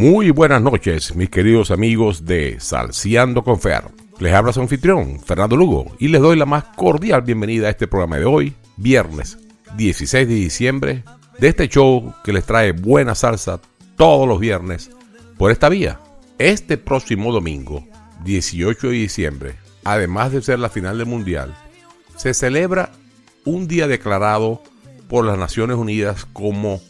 Muy buenas noches, mis queridos amigos de Salciando con Fer. Les habla su anfitrión, Fernando Lugo, y les doy la más cordial bienvenida a este programa de hoy, viernes 16 de diciembre, de este show que les trae buena salsa todos los viernes por esta vía. Este próximo domingo, 18 de diciembre, además de ser la final del Mundial, se celebra un día declarado por las Naciones Unidas como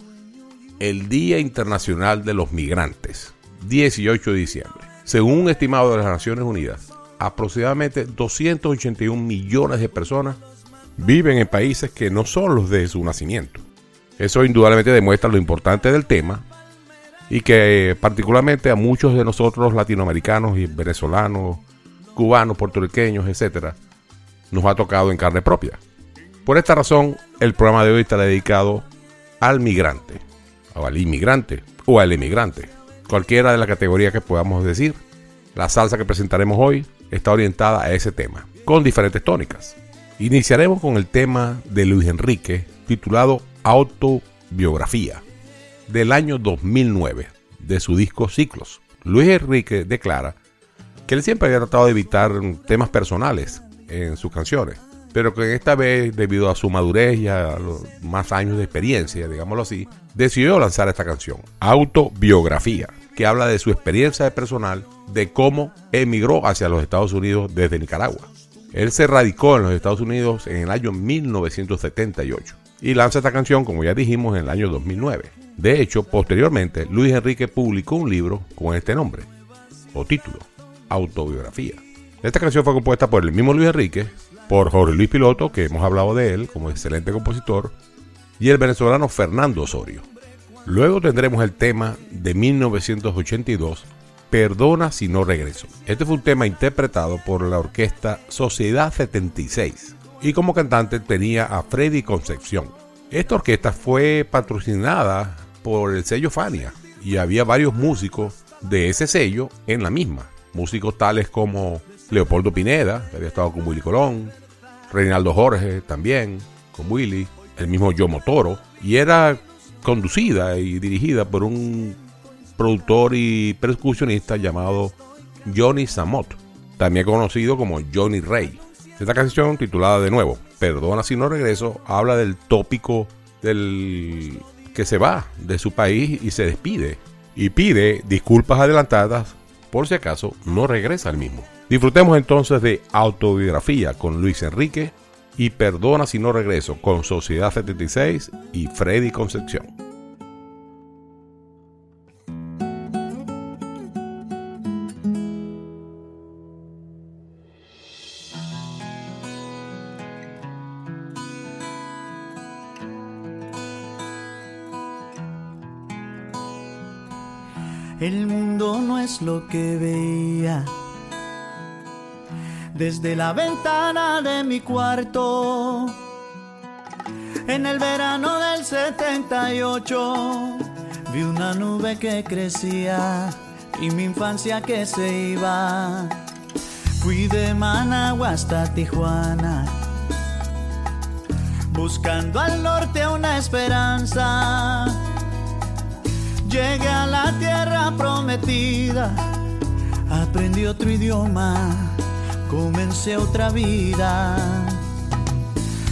el Día Internacional de los Migrantes, 18 de diciembre. Según un estimado de las Naciones Unidas, aproximadamente 281 millones de personas viven en países que no son los de su nacimiento. Eso indudablemente demuestra lo importante del tema y que particularmente a muchos de nosotros latinoamericanos y venezolanos, cubanos, puertorriqueños, etcétera, nos ha tocado en carne propia. Por esta razón, el programa de hoy está dedicado al migrante, o al inmigrante, o al emigrante, cualquiera de las categorías que podamos decir. La salsa que presentaremos hoy está orientada a ese tema, con diferentes tónicas. Iniciaremos con el tema de Luis Enrique, titulado Autobiografía, del año 2009, de su disco Ciclos. Luis Enrique declara que él siempre había tratado de evitar temas personales en sus canciones, pero que esta vez, debido a su madurez y a los más años de experiencia, digámoslo así, decidió lanzar esta canción, Autobiografía, que habla de su experiencia personal de cómo emigró hacia los Estados Unidos desde Nicaragua. Él se radicó en los Estados Unidos en el año 1978 y lanza esta canción, como ya dijimos, en el año 2009. De hecho, posteriormente, Luis Enrique publicó un libro con este nombre, o título, Autobiografía. Esta canción fue compuesta por el mismo Luis Enrique, por Jorge Luis Piloto, que hemos hablado de él como excelente compositor, y el venezolano Fernando Osorio. Luego tendremos el tema de 1982, Perdona si no regreso. Este fue un tema interpretado por la orquesta Sociedad 76 y como cantante tenía a Freddy Concepción. Esta orquesta fue patrocinada por el sello Fania y había varios músicos de ese sello en la misma. Músicos tales como Leopoldo Pineda, que había estado con Willy Colón, Reinaldo Jorge también, con Willy, el mismo Yo Motoro, y era conducida y dirigida por un productor y percusionista llamado Johnny Samot, también conocido como Johnny Ray. Esta canción, titulada de nuevo, Perdona si no regreso, habla del tópico del que se va de su país y se despide y pide disculpas adelantadas por si acaso no regresa al mismo. Disfrutemos entonces de Autobiografía con Luis Enrique y Perdona si no regreso con Sociedad 76 y Freddy Concepción. El mundo no es lo que veía desde la ventana de mi cuarto. En el verano del 78 vi una nube que crecía y mi infancia que se iba. Fui de Managua hasta Tijuana, buscando al norte una esperanza. Llegué a la tierra prometida, aprendí otro idioma comencé otra vida.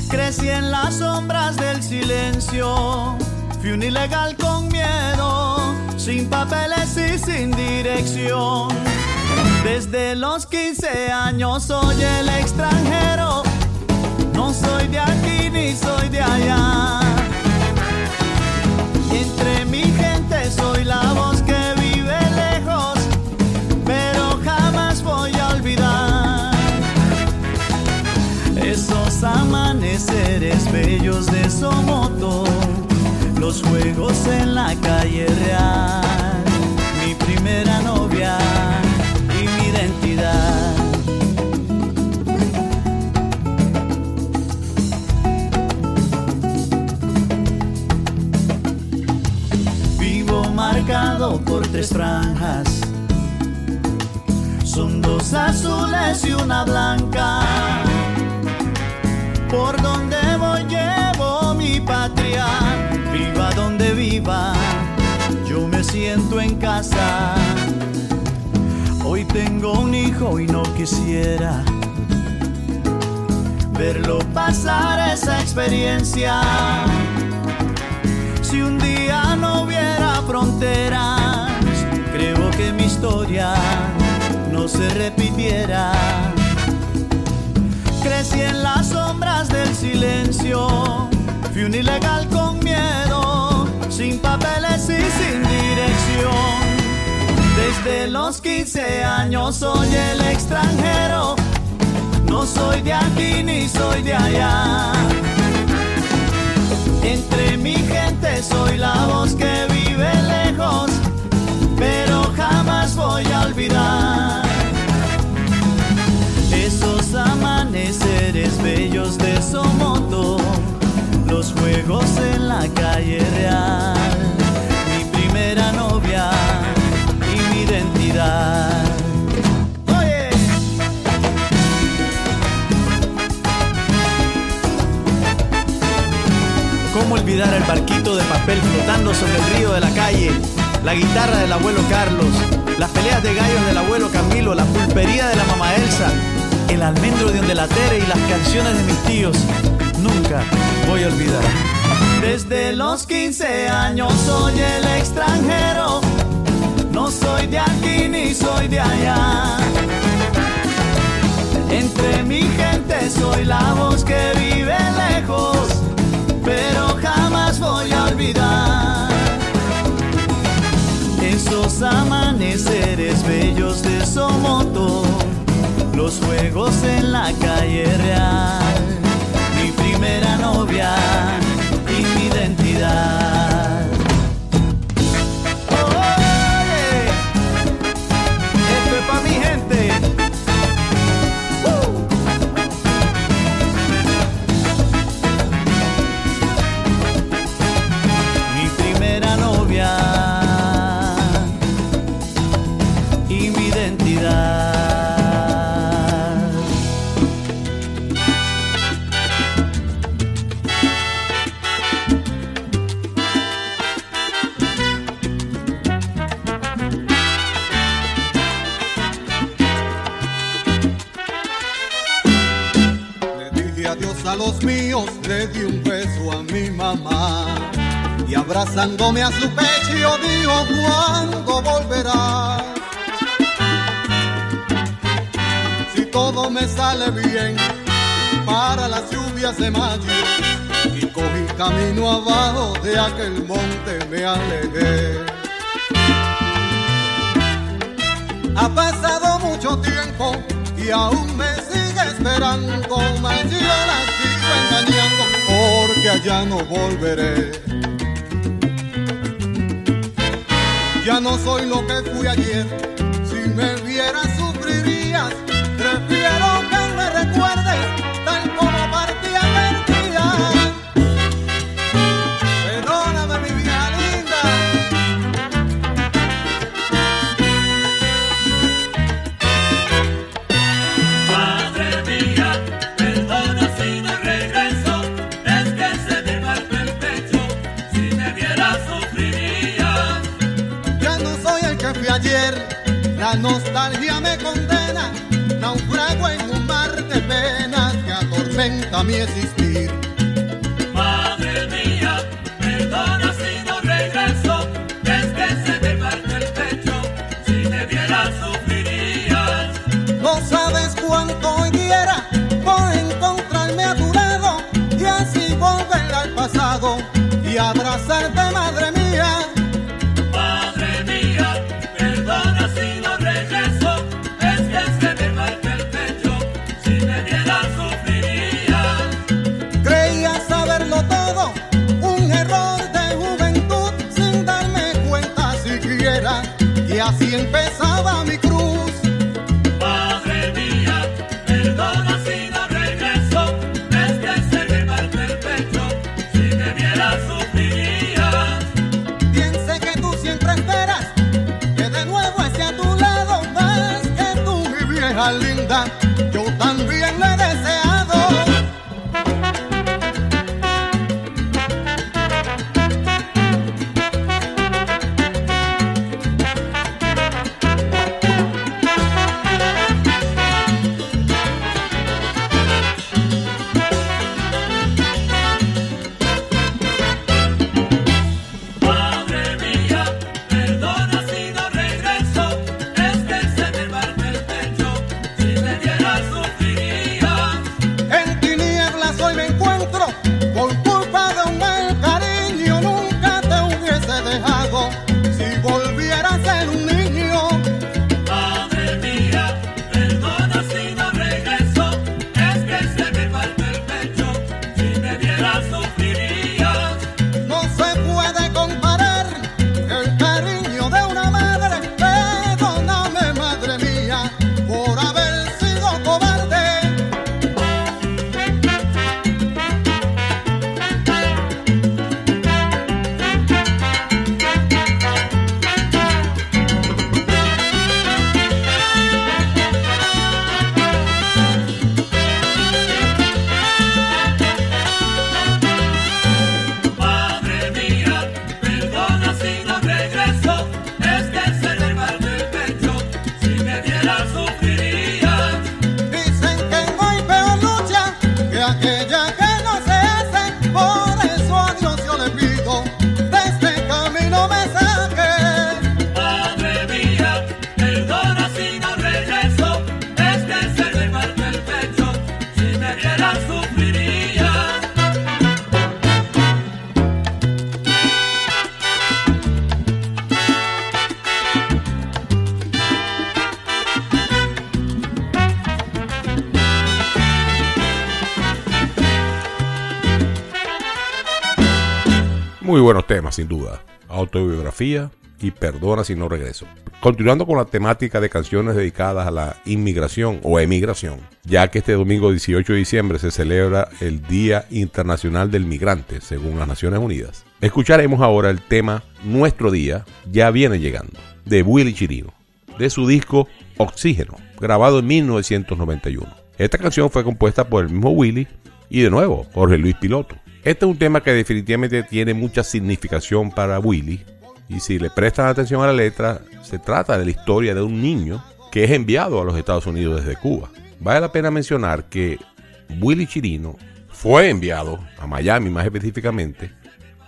Crecí en las sombras del silencio, fui un ilegal con miedo, sin papeles y sin dirección. Desde los 15 años soy el extranjero, no soy de aquí ni soy de allá. Entre mi gente soy la voz amaneceres bellos de Somoto, los juegos en la calle real, mi primera novia y mi identidad. Vivo marcado por tres franjas, son dos azules y una blanca. Por donde voy llevo mi patria, viva donde viva, yo me siento en casa. Hoy tengo un hijo y no quisiera verlo pasar esa experiencia. Si un día no hubiera fronteras, creo que mi historia no se repitiera. Crecí en las sombras del silencio, fui un ilegal con miedo, sin papeles y sin dirección. Desde los 15 años soy el extranjero, no soy de aquí ni soy de allá. Entre mi gente soy la voz que vive lejos, pero jamás voy a olvidar amaneceres bellos de Somoto, los juegos en la calle real, mi primera novia y mi identidad. Oye. ¿Cómo olvidar el barquito de papel flotando sobre el río de la calle? La guitarra del abuelo Carlos, las peleas de gallos del abuelo Camilo, la pulpería de la mamá Elsa, el almendro de donde la Tere y las canciones de mis tíos. Nunca voy a olvidar. Desde los 15 años soy el extranjero, no soy de aquí ni soy de allá. Entre mi gente soy la voz que vive lejos, pero jamás voy a olvidar esos amaneceres bellos de Somoto, los juegos en la calle real, mi primera novia y mi identidad. Esto es pa' mi gente. ¡Uh! Mi primera novia y mi identidad. Abrazándome a su pecho dijo, ¿cuándo volverás? Si todo me sale bien, para las lluvias de mayo. Y cogí camino abajo de aquel monte, me alejé. Ha pasado mucho tiempo y aún me sigue esperando, mas yo la sigo engañando porque allá no volveré. Ya no soy lo que fui ayer, si me vieras sufrirías. Atormenta mi existir. Buenos temas, sin duda. Autobiografía y Perdona si no regreso. Continuando con la temática de canciones dedicadas a la inmigración o emigración, ya que este domingo 18 de diciembre se celebra el Día Internacional del Migrante, según las Naciones Unidas. Escucharemos ahora el tema Nuestro Día ya viene llegando, de Willy Chirino, de su disco Oxígeno, grabado en 1991. Esta canción fue compuesta por el mismo Willy y de nuevo Jorge Luis Piloto. Este es un tema que definitivamente tiene mucha significación para Willy y si le prestan atención a la letra, se trata de la historia de un niño que es enviado a los Estados Unidos desde Cuba. Vale la pena mencionar que Willy Chirino fue enviado a Miami más específicamente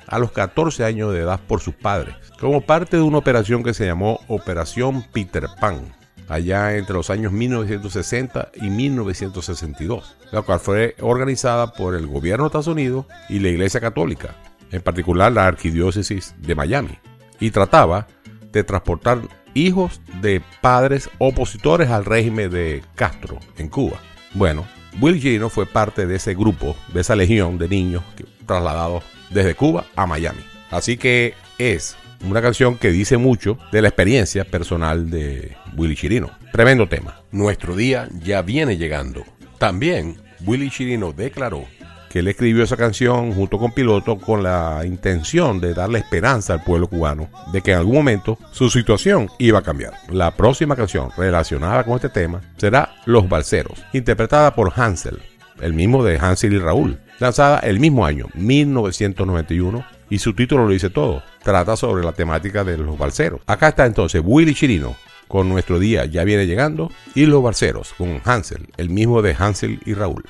a los 14 años de edad por sus padres, como parte de una operación que se llamó Operación Peter Pan, allá entre los años 1960 y 1962, la cual fue organizada por el gobierno de Estados Unidos y la Iglesia Católica, en particular la Arquidiócesis de Miami y trataba de transportar hijos de padres opositores al régimen de Castro en Cuba. Bueno, Will Gino fue parte de ese grupo, de esa legión de niños trasladados desde Cuba a Miami. Así que es una canción que dice mucho de la experiencia personal de Willy Chirino. Tremendo tema. Nuestro día ya viene llegando. También Willy Chirino declaró que él escribió esa canción junto con Piloto con la intención de darle esperanza al pueblo cubano de que en algún momento su situación iba a cambiar. La próxima canción relacionada con este tema será Los Balseros, interpretada por Hansel, el mismo de Hansel y Raúl, lanzada el mismo año, 1991, y su título lo dice todo. Trata sobre la temática de los balseros. Acá está entonces Willy Chirino con Nuestro Día Ya Viene Llegando y Los Balseros con Hansel, el mismo de Hansel y Raúl.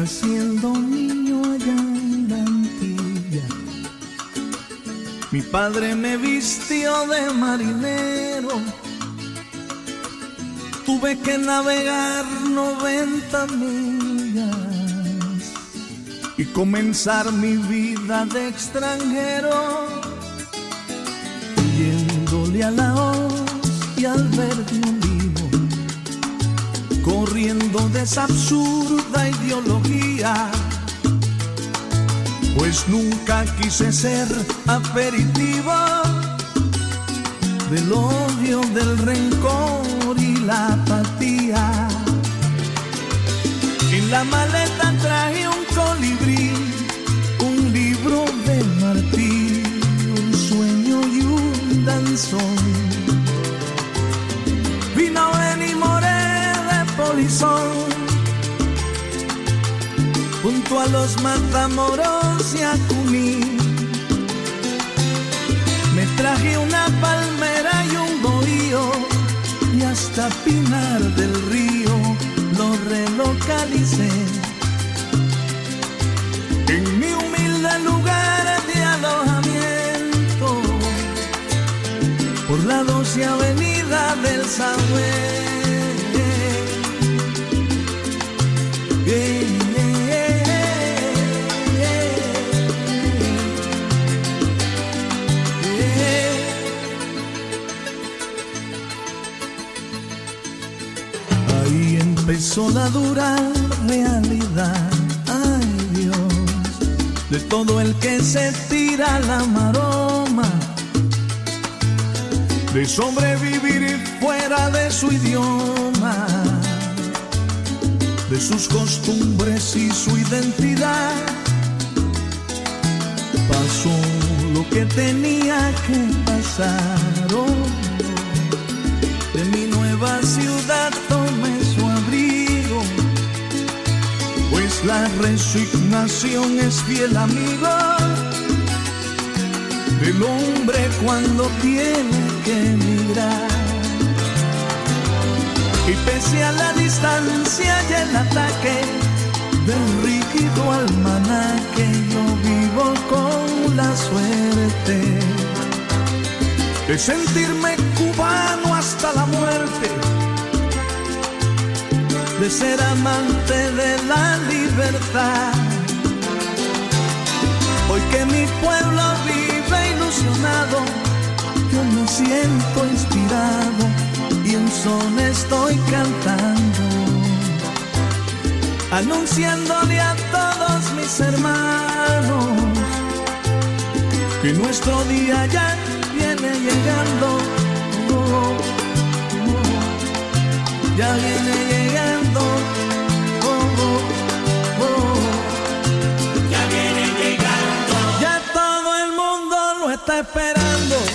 Apenas siendo niño allá en la Antilla, mi padre me vistió de marinero. Tuve que navegar 90 millas y comenzar mi vida de extranjero, yéndole a la hoz y al verde corriendo de esa absurda ideología. Pues nunca quise ser aperitivo del odio, del rencor y la apatía. En la maleta traje un colibrí, a los matamoros y a Cuní. Me traje una palmera y un bohío y hasta Pinar del Río lo relocalicé. En mi humilde lugar de alojamiento por la 12 avenida del Samuel. Empezó la dura realidad, ay Dios, de todo el que se tira la maroma, de sobrevivir fuera de su idioma de sus costumbres y su identidad. Pasó lo que tenía que pasar. resignación es fiel amiga del hombre cuando tiene que mirar. Y pese a la distancia y el ataque del rígido almanaque, yo vivo con la suerte de sentirme cubano hasta la muerte de ser amante de la libertad. Hoy que mi pueblo vive ilusionado, yo me siento inspirado y un son estoy cantando, anunciándole a todos mis hermanos que nuestro día ya viene llegando. Oh, oh, oh, ya viene llegando. está esperando.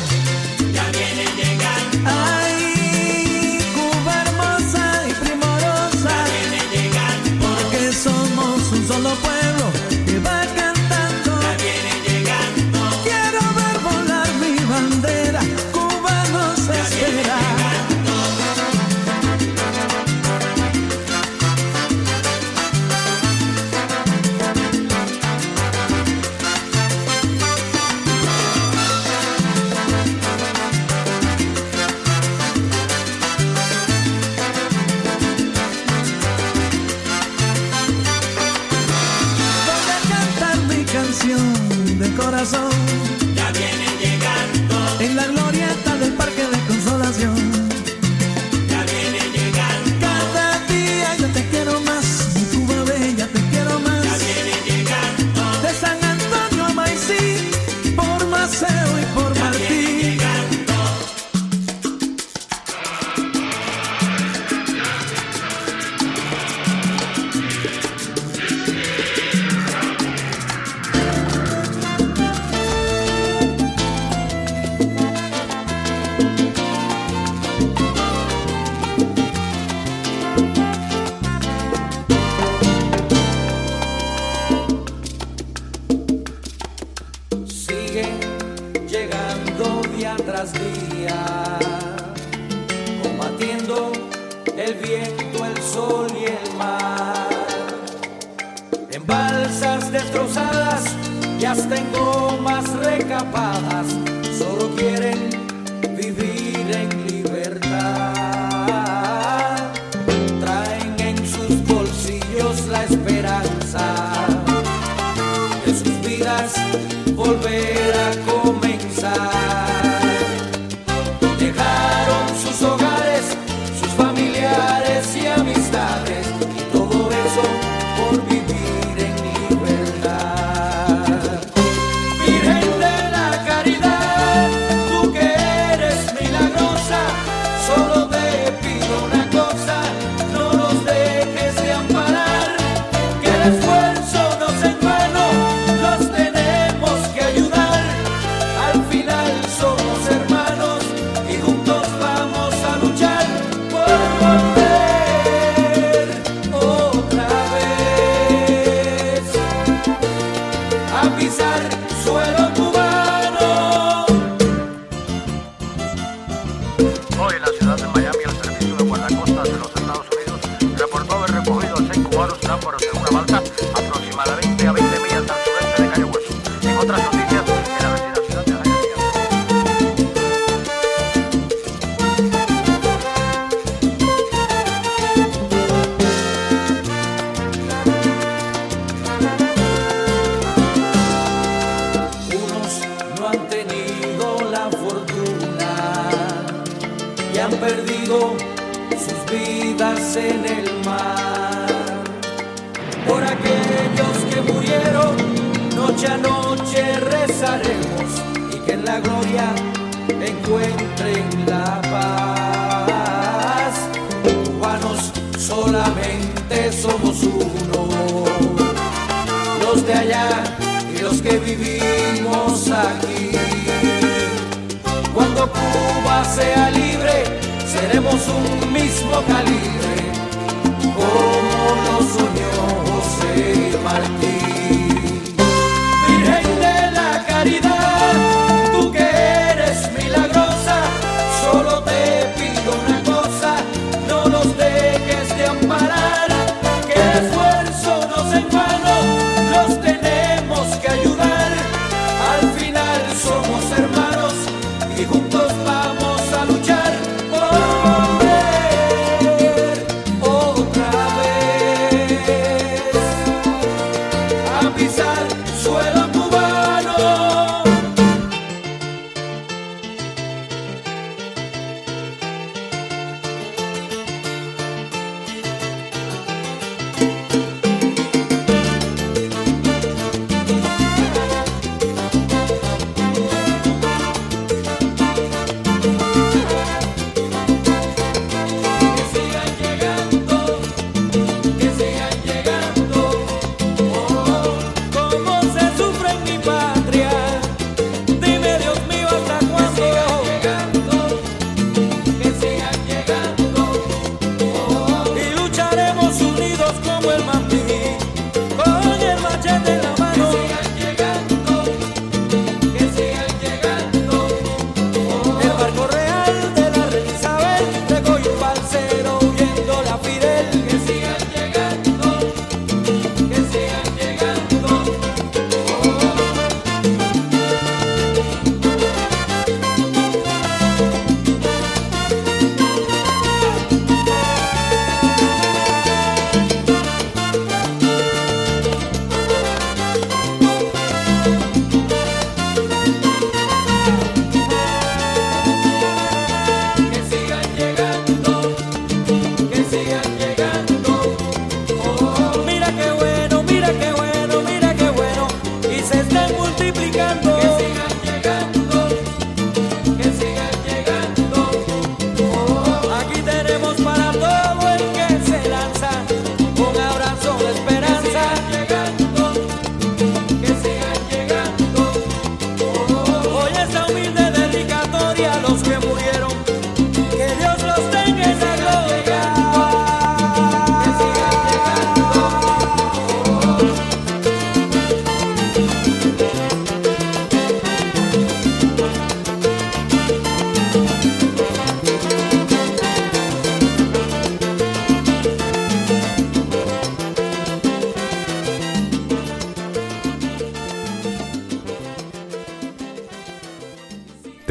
as a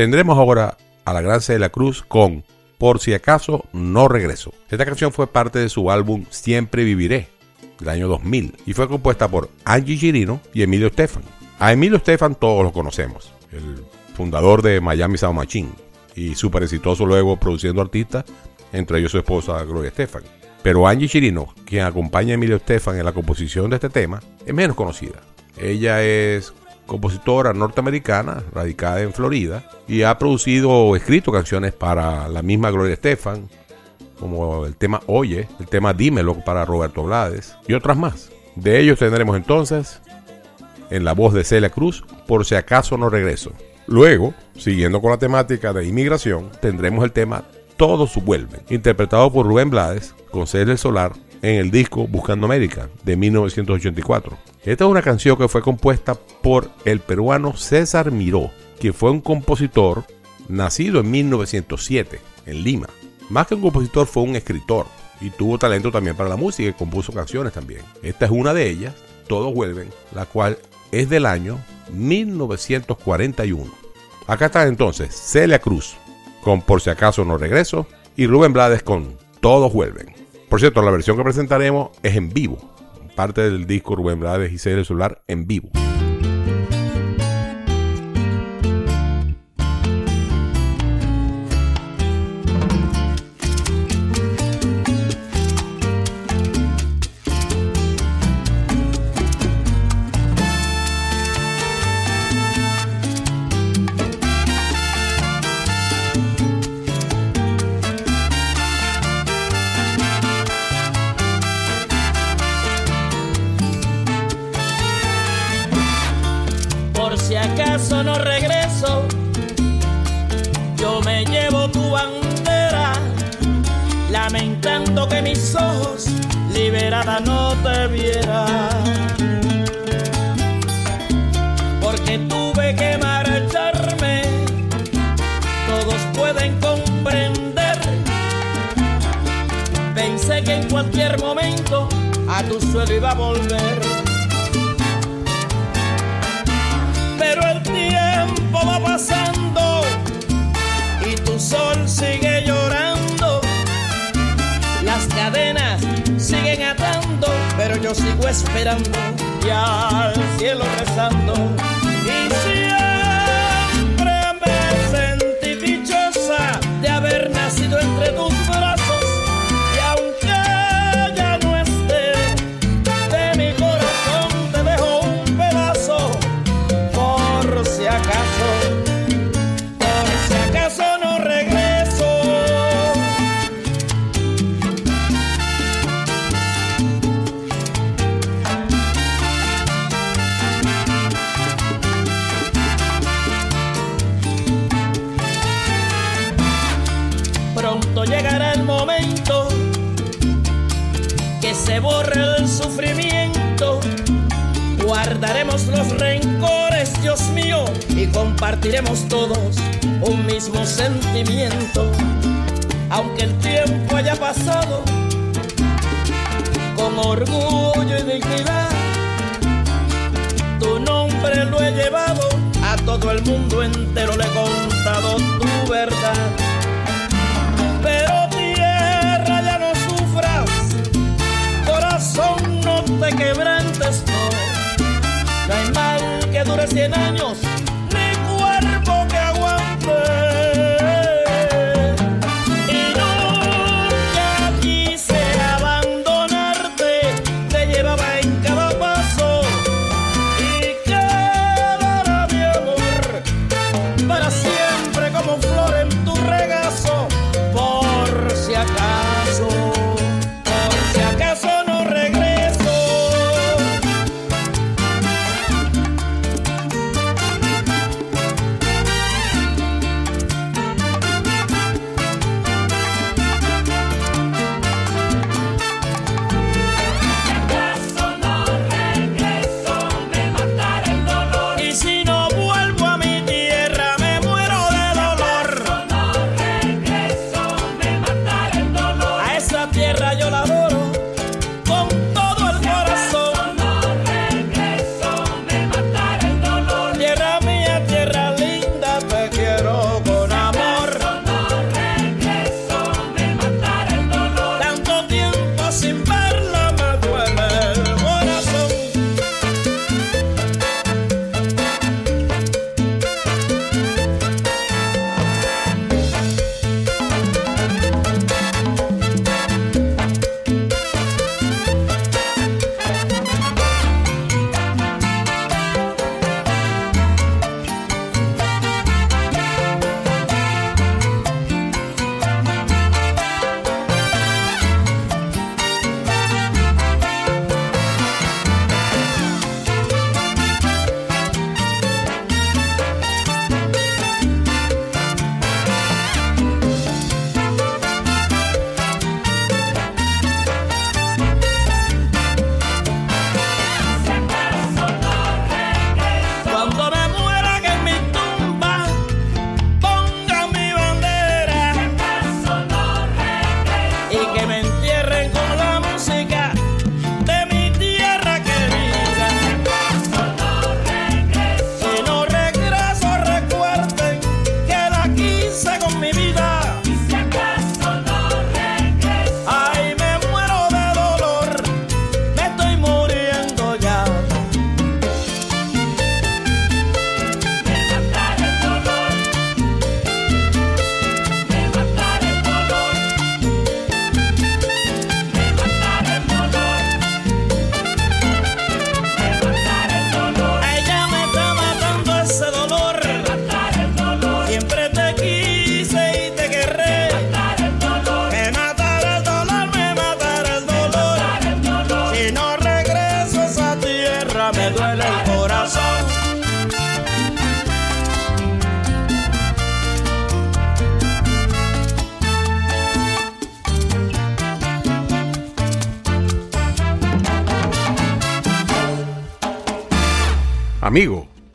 Tendremos ahora a la Gran Celia Cruz con Por si acaso no regreso. Esta canción fue parte de su álbum Siempre Viviré del año 2000 y fue compuesta por Angie Girino y Emilio Estefan. A Emilio Estefan todos lo conocemos, el fundador de Miami Sound Machine y súper exitoso luego produciendo artistas, entre ellos su esposa Gloria Estefan. Pero Angie Chirino, quien acompaña a Emilio Estefan en la composición de este tema, es menos conocida. Ella es compositora norteamericana, radicada en Florida, y ha producido o escrito canciones para la misma Gloria Estefan, como el tema Oye, el tema Dímelo para Roberto Blades y otras más. De ellos tendremos entonces, en la voz de Celia Cruz, por si acaso no regreso. Luego, siguiendo con la temática de inmigración, tendremos el tema Todos vuelven, interpretado por Rubén Blades con Celia Solar en el disco Buscando América de 1984. Esta es una canción que fue compuesta por el peruano César Miró, que fue un compositor nacido en 1907 en Lima. Más que un compositor fue un escritor y tuvo talento también para la música y compuso canciones también. Esta es una de ellas, Todos vuelven, la cual es del año 1941. Acá está entonces Celia Cruz con Por si acaso no regreso y Rubén Blades con Todos vuelven. Por cierto, la versión que presentaremos es en vivo, parte del disco Rubén Blades y Celia Solar en vivo.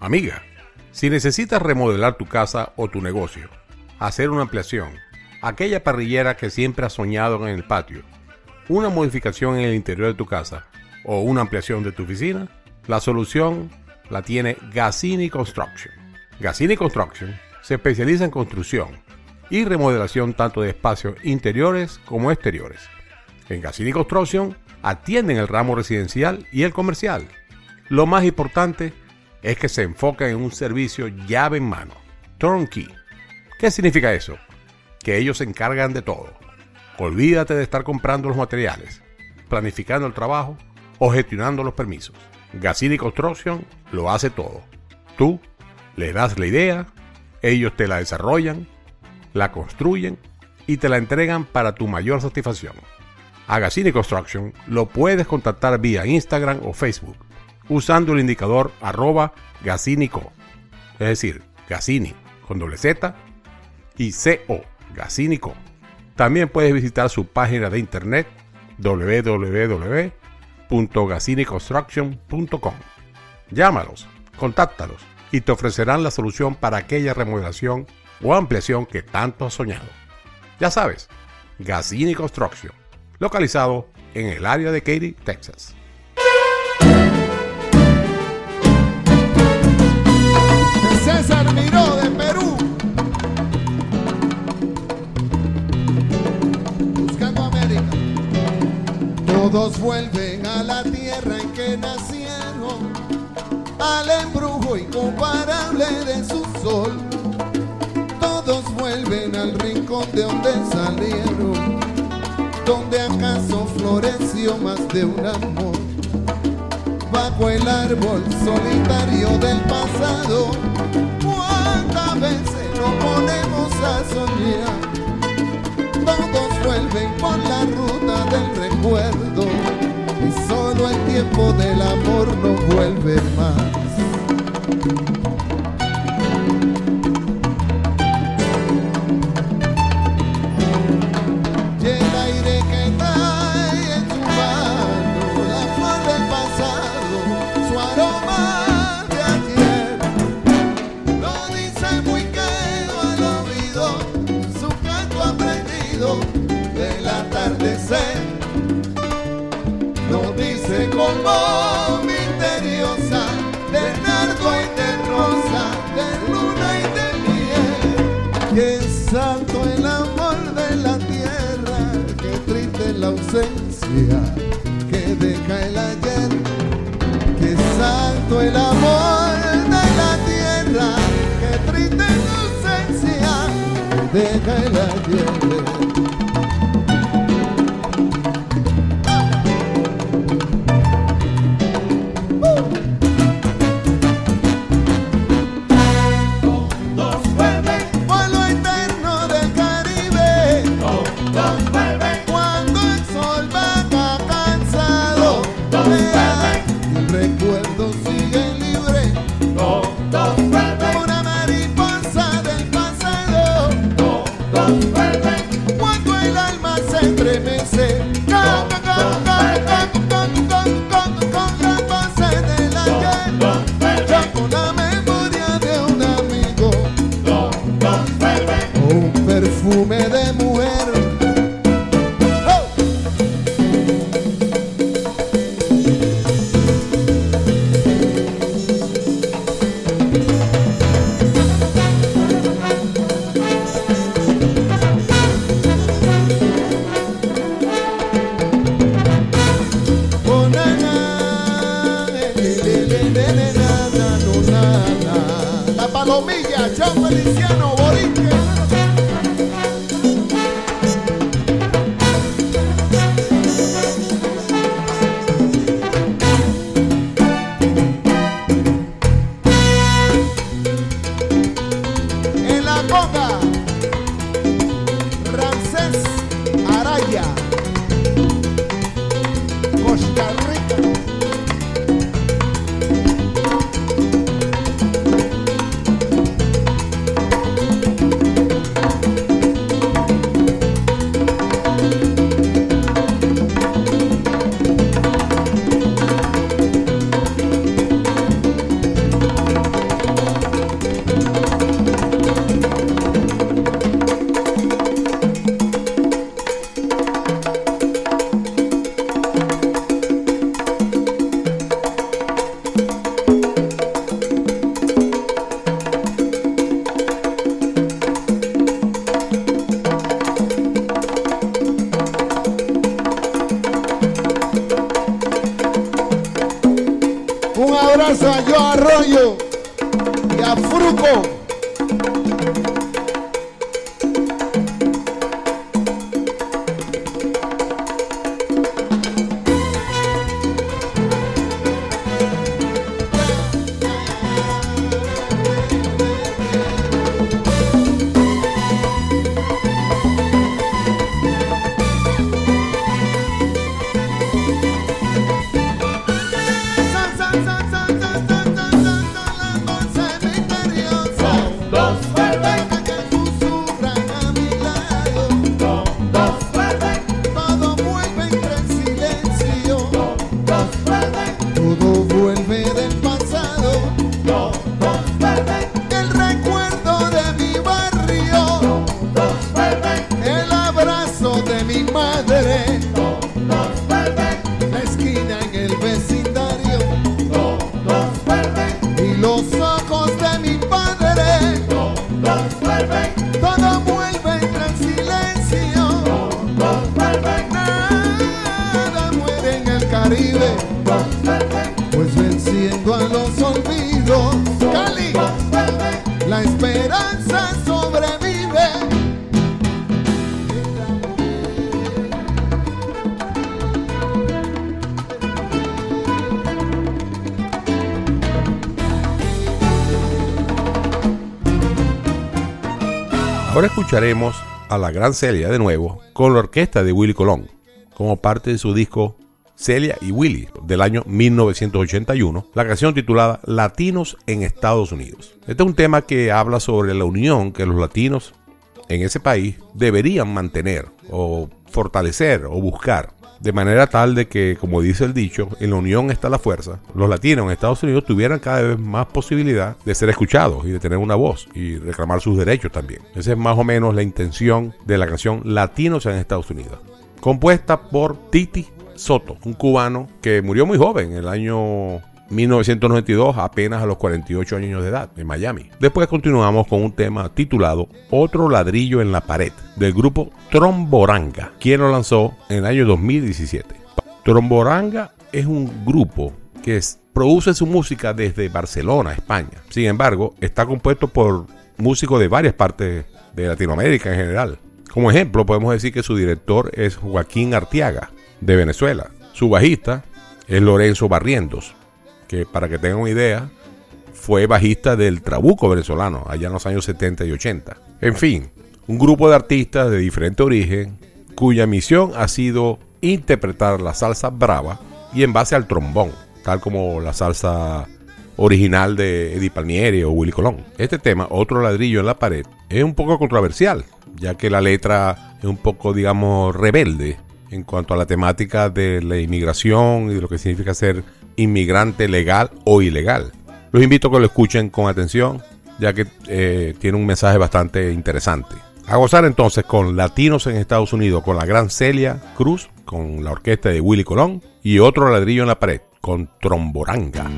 Amiga, si necesitas remodelar tu casa o tu negocio, hacer una ampliación, aquella parrillera que siempre has soñado en el patio, una modificación en el interior de tu casa o una ampliación de tu oficina, la solución la tiene Gassini Construction. Gassini Construction se especializa en construcción y remodelación tanto de espacios interiores como exteriores. En Gassini Construction atienden el ramo residencial y el comercial. Lo más importante es que se enfocan en un servicio llave en mano, turnkey. ¿Qué significa eso? Que ellos se encargan de todo. Olvídate de estar comprando los materiales, planificando el trabajo o gestionando los permisos. Gassini Construction lo hace todo. Tú le das la idea, ellos te la desarrollan, la construyen y te la entregan para tu mayor satisfacción. A Gassini Construction lo puedes contactar vía Instagram o Facebook usando el indicador arroba Gassinico, es decir, Gassini con doble Z y CO, Gassinico. También puedes visitar su página de internet www.gassiniconstruction.com. Llámalos, contáctalos y te ofrecerán la solución para aquella remodelación o ampliación que tanto has soñado. Ya sabes, Gassini Construction, localizado en el área de Katy, Texas. César Miró de Perú. Buscando América. Todos vuelven a la tierra en que nacieron, al embrujo incomparable de su sol. Todos vuelven al rincón de donde salieron, donde acaso floreció más de un amor bajo el árbol solitario del pasado. ¿Cuántas veces nos ponemos a soñar? Todos vuelven por la ruta del recuerdo y solo el tiempo del amor no vuelve más. El amor de la tierra, que triste que deja el ayer. Los olvidos. Cali. La esperanza sobrevive. Ahora escucharemos a la gran Celia de nuevo con la orquesta de Willy Colón, como parte de su disco Celia y Willy del año 1981, la canción titulada Latinos en Estados Unidos. Este es un tema que habla sobre la unión que los latinos en ese país deberían mantener o fortalecer o buscar. De manera tal de que, como dice el dicho, en la unión está la fuerza. Los latinos en Estados Unidos tuvieran cada vez más posibilidad de ser escuchados y de tener una voz y reclamar sus derechos también. Esa es más o menos la intención de la canción Latinos en Estados Unidos. Compuesta por Titi Soto, un cubano que murió muy joven, en el año 1992, apenas a los 48 años de edad, en Miami. Después continuamos con un tema titulado Otro ladrillo en la pared, del grupo Tromboranga, quien lo lanzó en el año 2017. Tromboranga es un grupo que produce su música desde Barcelona, España. Sin embargo, está compuesto por músicos de varias partes de Latinoamérica en general. Como ejemplo, podemos decir que su director es Joaquín Artiaga, de Venezuela. Su bajista es Lorenzo Barrientos, que para que tengan una idea, fue bajista del Trabuco venezolano, allá en los años 70 y 80. En fin, un grupo de artistas de diferente origen, cuya misión ha sido interpretar la salsa brava y en base al trombón, tal como la salsa original de Eddie Palmieri o Willy Colón. Este tema, Otro ladrillo en la pared, es un poco controversial, ya que la letra es un poco, digamos, rebelde en cuanto a la temática de la inmigración y de lo que significa ser inmigrante legal o ilegal. Los invito a que lo escuchen con atención, ya que eh, tiene un mensaje bastante interesante. A gozar entonces con Latinos en Estados Unidos, con la gran Celia Cruz, con la orquesta de Willy Colón y otro ladrillo en la pared, con Tromboranga.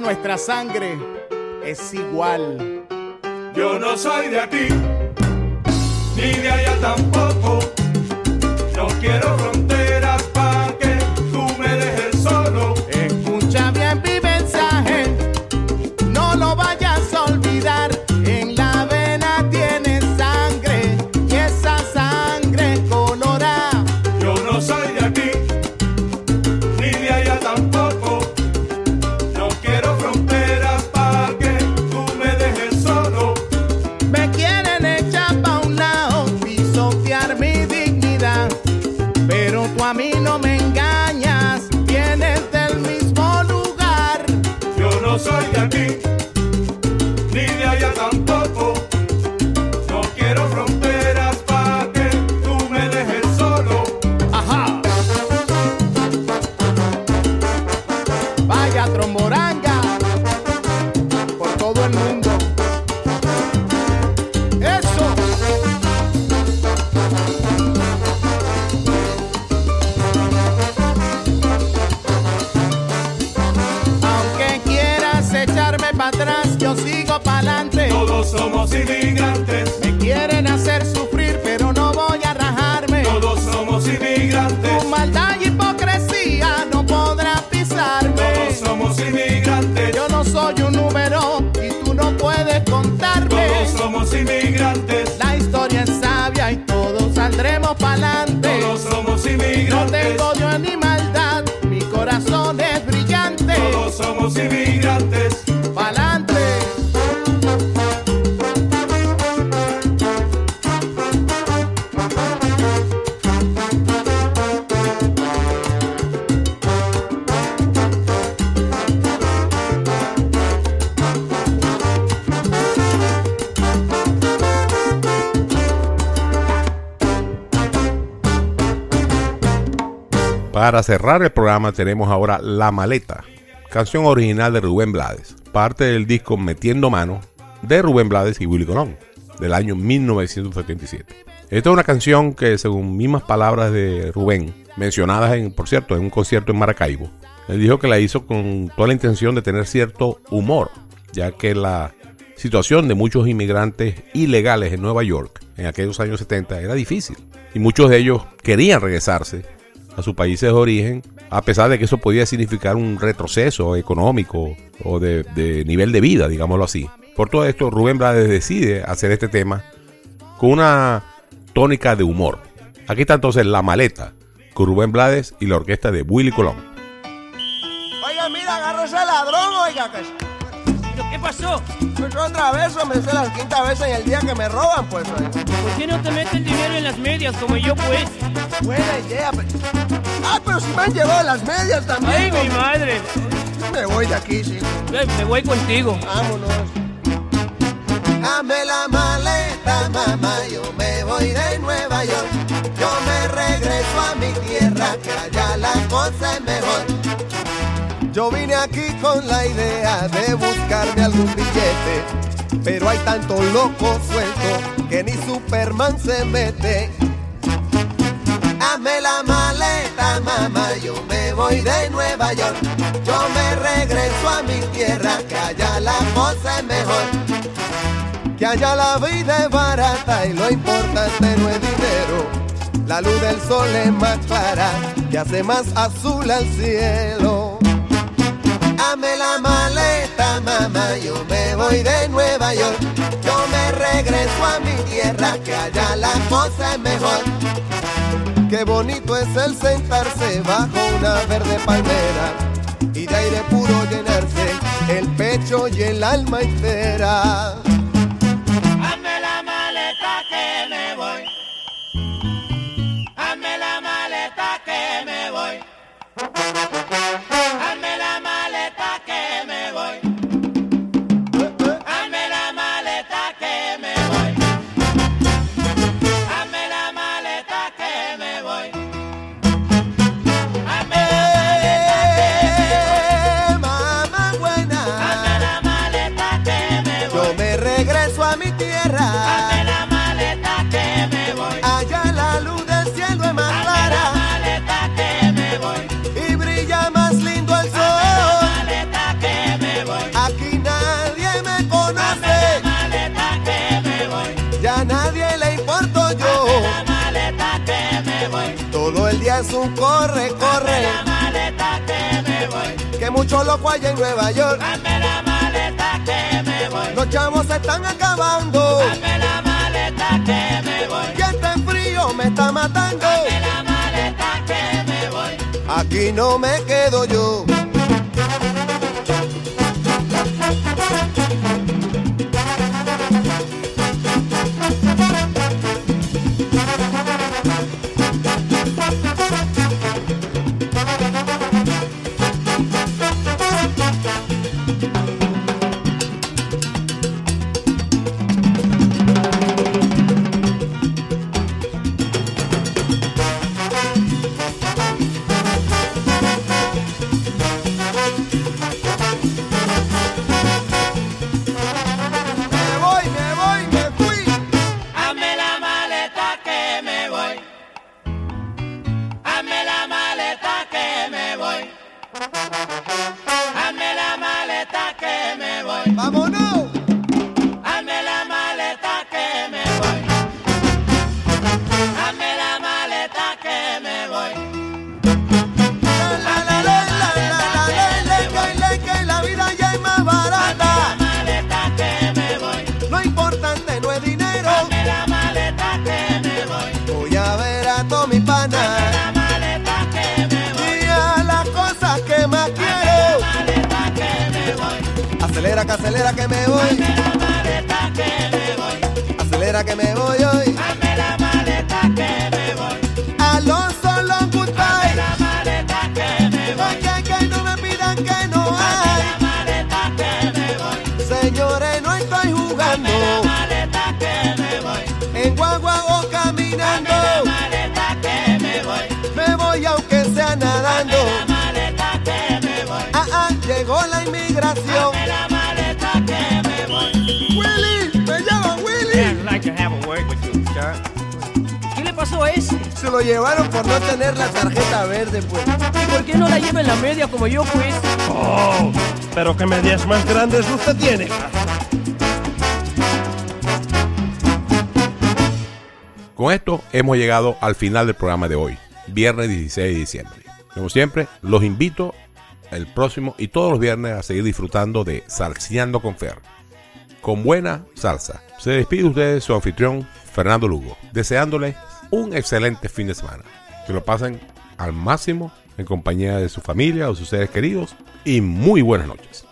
nuestra sangre, es igual. Yo no soy de aquí, ni de allá tampoco, no quiero romper no soy de aquí, ni de allá tampoco. Para cerrar el programa tenemos ahora La Maleta, canción original de Rubén Blades, parte del disco Metiendo Mano de Rubén Blades y Willy Colón, del año 1977. Esta es una canción que, según mismas palabras de Rubén, mencionadas, en, por cierto, en un concierto en Maracaibo, él dijo que la hizo con toda la intención de tener cierto humor, ya que la situación de muchos inmigrantes ilegales en Nueva York en aquellos años 70 era difícil. Y muchos de ellos querían regresarse a sus países de origen, a pesar de que eso podía significar un retroceso económico o de, de nivel de vida, digámoslo así. Por todo esto, Rubén Blades decide hacer este tema con una tónica de humor. Aquí está entonces La Maleta, con Rubén Blades y la orquesta de Willy Colón. Oiga, mira, agarra ladrón, oiga. Que... ¿Pero qué pasó? Pues otra vez, hombre, esa es la quinta vez en el día que me roban, pues. ¿Por qué no te metes el dinero en las medias como yo, pues? Buena idea, pero... Ah, pero si me han llevado las medias también. ¡Ay, mi madre! Me voy de aquí, sí. Me voy contigo. Vámonos. Dame la maleta, mamá, yo me voy de Nueva York. Yo me regreso a mi tierra, que allá la cosa es mejor. Yo vine aquí con la idea de buscarme algún billete, pero hay tanto loco suelto que ni Superman se mete. Dame la maleta, mamá, yo me voy de Nueva York. Yo me regreso a mi tierra, que allá la cosa es mejor. Que allá la vida es barata y lo importante no es dinero. La luz del sol es más clara y hace más azul al cielo. Dame la maleta, mamá, yo me voy de Nueva York. Yo me regreso a mi tierra, que allá la cosa es mejor. Qué bonito es el sentarse bajo una verde palmera y de aire puro llenarse el pecho y el alma entera. Es un corre, corre, La maleta que me voy. que mucho loco hay en Nueva York. Hazme la maleta que me voy. Los chavos se están acabando Hazme la maleta que me voy. y este frío me está matando. Hazme la maleta que me voy. Aquí no me quedo yo. Me voy. que acelera que me voy. Dame la maleta que me voy. Acelera que me voy hoy. Dame la maleta que me voy. Alonso long goodbye. Dame la maleta que me voy. Que no me pidan que no hay. Dame la maleta que me voy. Señores, no estoy jugando. Dame la maleta que me voy. En guagua o caminando. Dame la maleta que me voy. Me voy aunque sea nadando. Dame la maleta que me voy. Ah, ah, llegó la inmigración. Se lo llevaron por no tener la tarjeta verde, pues. ¿Y por qué no la lleva en la media como yo, pues? Oh, pero qué medias más grandes usted tiene. Con esto hemos llegado al final del programa de hoy, viernes 16 de diciembre. Como siempre, los invito el próximo y todos los viernes a seguir disfrutando de Salseando con Fer. Con buena salsa. Se despide de ustedes su anfitrión, Fernando Lugo, deseándoles un excelente fin de semana. Que lo pasen al máximo en compañía de su familia o sus seres queridos y muy buenas noches.